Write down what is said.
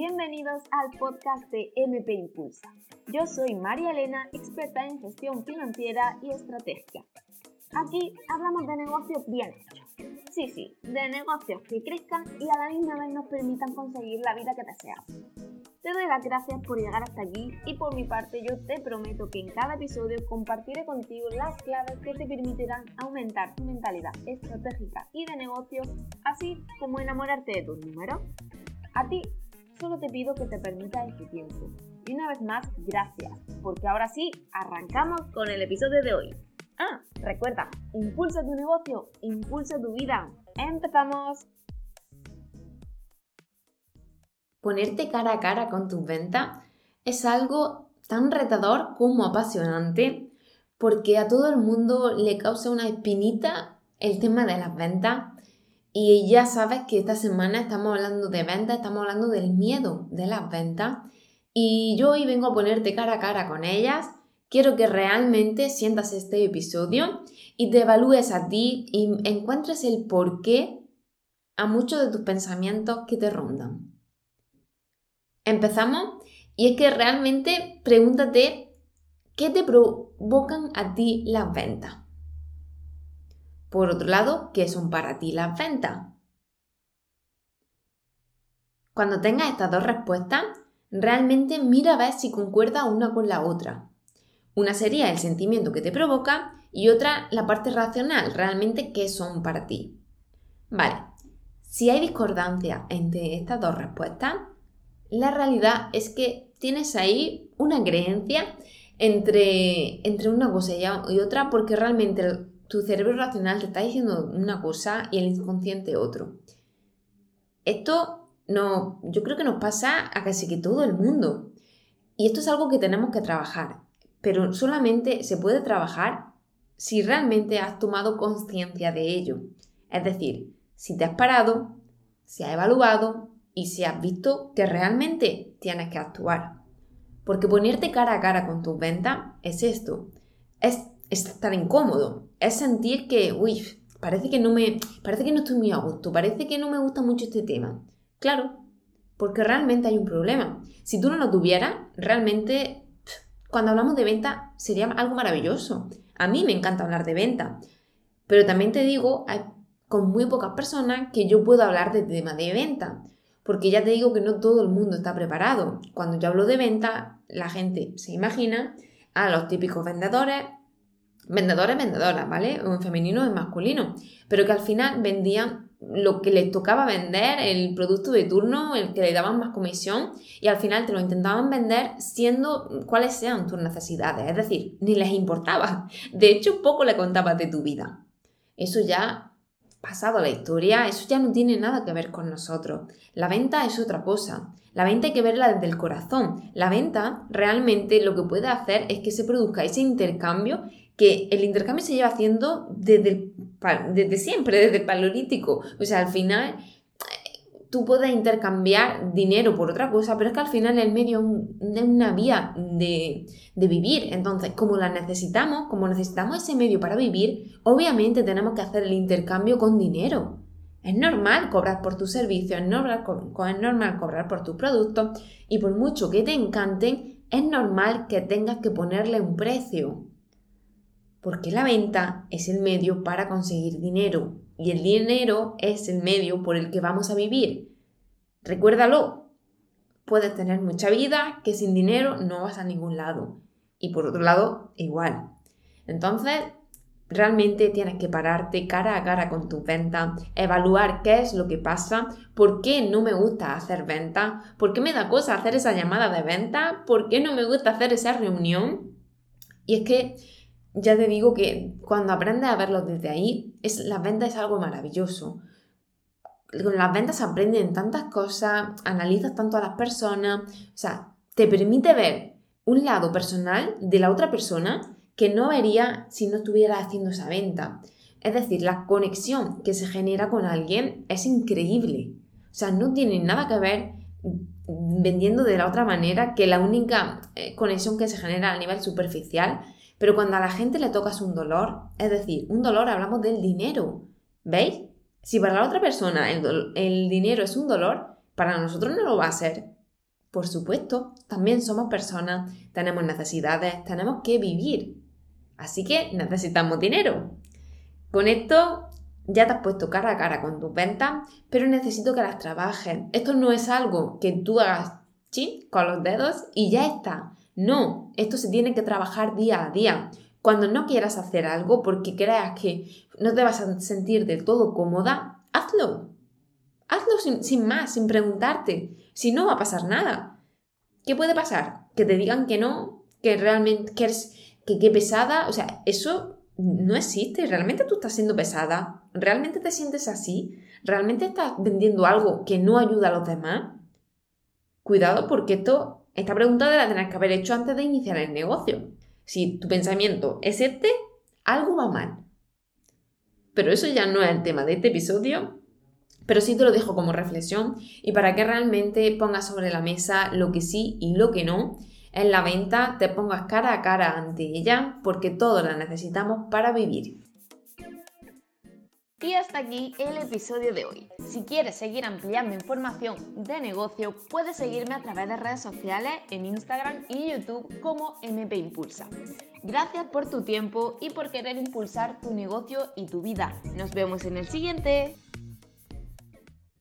bienvenidos al podcast de MP Impulsa. Yo soy María Elena, experta en gestión financiera y estrategia. Aquí hablamos de negocios bien hechos. Sí, sí, de negocios que crezcan y a la misma vez nos permitan conseguir la vida que deseamos. Te doy las gracias por llegar hasta aquí y por mi parte yo te prometo que en cada episodio compartiré contigo las claves que te permitirán aumentar tu mentalidad estratégica y de negocios, así como enamorarte de tus números. A ti solo te pido que te permitas este tiempo. Y una vez más, gracias, porque ahora sí, arrancamos con el episodio de hoy. Ah, recuerda, impulsa tu negocio, impulsa tu vida. ¡Empezamos! Ponerte cara a cara con tus ventas es algo tan retador como apasionante porque a todo el mundo le causa una espinita el tema de las ventas y ya sabes que esta semana estamos hablando de ventas, estamos hablando del miedo de las ventas y yo hoy vengo a ponerte cara a cara con ellas Quiero que realmente sientas este episodio y te evalúes a ti y encuentres el porqué a muchos de tus pensamientos que te rondan. Empezamos y es que realmente pregúntate qué te provocan a ti las ventas. Por otro lado, ¿qué son para ti las ventas? Cuando tengas estas dos respuestas, realmente mira a ver si concuerda una con la otra. Una sería el sentimiento que te provoca y otra la parte racional, realmente qué son para ti. Vale, si hay discordancia entre estas dos respuestas, la realidad es que tienes ahí una creencia entre, entre una cosa y otra porque realmente tu cerebro racional te está diciendo una cosa y el inconsciente otro. Esto no, yo creo que nos pasa a casi que todo el mundo. Y esto es algo que tenemos que trabajar pero solamente se puede trabajar si realmente has tomado conciencia de ello. Es decir, si te has parado, si has evaluado y si has visto que realmente tienes que actuar. Porque ponerte cara a cara con tus ventas es esto. Es, estar incómodo. Es sentir que, uy, parece que no me, parece que no estoy muy a gusto, parece que no me gusta mucho este tema. Claro, porque realmente hay un problema. Si tú no lo tuvieras, realmente cuando hablamos de venta sería algo maravilloso. A mí me encanta hablar de venta, pero también te digo, con muy pocas personas que yo puedo hablar de tema de venta, porque ya te digo que no todo el mundo está preparado. Cuando yo hablo de venta, la gente se imagina a los típicos vendedores, vendedores, vendedoras, ¿vale? O en femenino en masculino, pero que al final vendían lo que les tocaba vender, el producto de turno, el que le daban más comisión y al final te lo intentaban vender siendo cuáles sean tus necesidades, es decir, ni les importaba. De hecho, poco le contabas de tu vida. Eso ya pasado la historia, eso ya no tiene nada que ver con nosotros. La venta es otra cosa. La venta hay que verla desde el corazón. La venta realmente lo que puede hacer es que se produzca ese intercambio que el intercambio se lleva haciendo desde, desde siempre, desde el paleolítico. O sea, al final tú puedes intercambiar dinero por otra cosa, pero es que al final el medio es una vía de, de, vivir. Entonces, como la necesitamos, como necesitamos ese medio para vivir, obviamente tenemos que hacer el intercambio con dinero. Es normal cobrar por tus servicios, es normal, es normal cobrar por tus productos y por mucho que te encanten, es normal que tengas que ponerle un precio porque la venta es el medio para conseguir dinero y el dinero es el medio por el que vamos a vivir. Recuérdalo, puedes tener mucha vida que sin dinero no vas a ningún lado. Y por otro lado, igual. Entonces, realmente tienes que pararte cara a cara con tu venta, evaluar qué es lo que pasa, por qué no me gusta hacer venta, por qué me da cosa hacer esa llamada de venta, por qué no me gusta hacer esa reunión. Y es que ya te digo que cuando aprendes a verlo desde ahí, es, las ventas es algo maravilloso. Con las ventas aprenden tantas cosas, analizas tanto a las personas, o sea, te permite ver un lado personal de la otra persona que no vería si no estuviera haciendo esa venta. Es decir, la conexión que se genera con alguien es increíble. O sea, no tiene nada que ver vendiendo de la otra manera que la única eh, conexión que se genera a nivel superficial pero cuando a la gente le tocas un dolor, es decir, un dolor hablamos del dinero, ¿veis? Si para la otra persona el, dinero es un dolor, para nosotros no lo va a ser. Por supuesto, también somos personas, tenemos necesidades, tenemos que vivir. Así que necesitamos dinero. Con esto ya te has puesto cara a cara con tus ventas, pero necesito que las trabajes. Esto no es algo que tú hagas chin con los dedos y ya está. No, esto se tiene que trabajar día a día. Cuando no quieras hacer algo porque creas que no te vas a sentir del todo cómoda, hazlo. Hazlo sin, más, sin preguntarte. Si no va a pasar nada. ¿Qué puede pasar? Que te digan que no, que realmente que eres que qué pesada, o sea, eso no existe. Realmente tú estás siendo pesada. ¿Realmente te sientes así? ¿Realmente estás vendiendo algo que no ayuda a los demás? Cuidado porque esto, esta pregunta la tener que haber hecho antes de iniciar el negocio. Si tu pensamiento es este, algo va mal. Pero eso ya no es el tema de este episodio, pero sí te lo dejo como reflexión y para que realmente pongas sobre la mesa lo que sí y lo que no en la venta, te pongas cara a cara ante ella porque todos la necesitamos para vivir. Y hasta aquí el episodio de hoy. Si quieres seguir ampliando información de negocio, puedes seguirme a través de redes sociales en Instagram y YouTube como MP Impulsa. Gracias por tu tiempo y por querer impulsar tu negocio y tu vida. Nos vemos en el siguiente.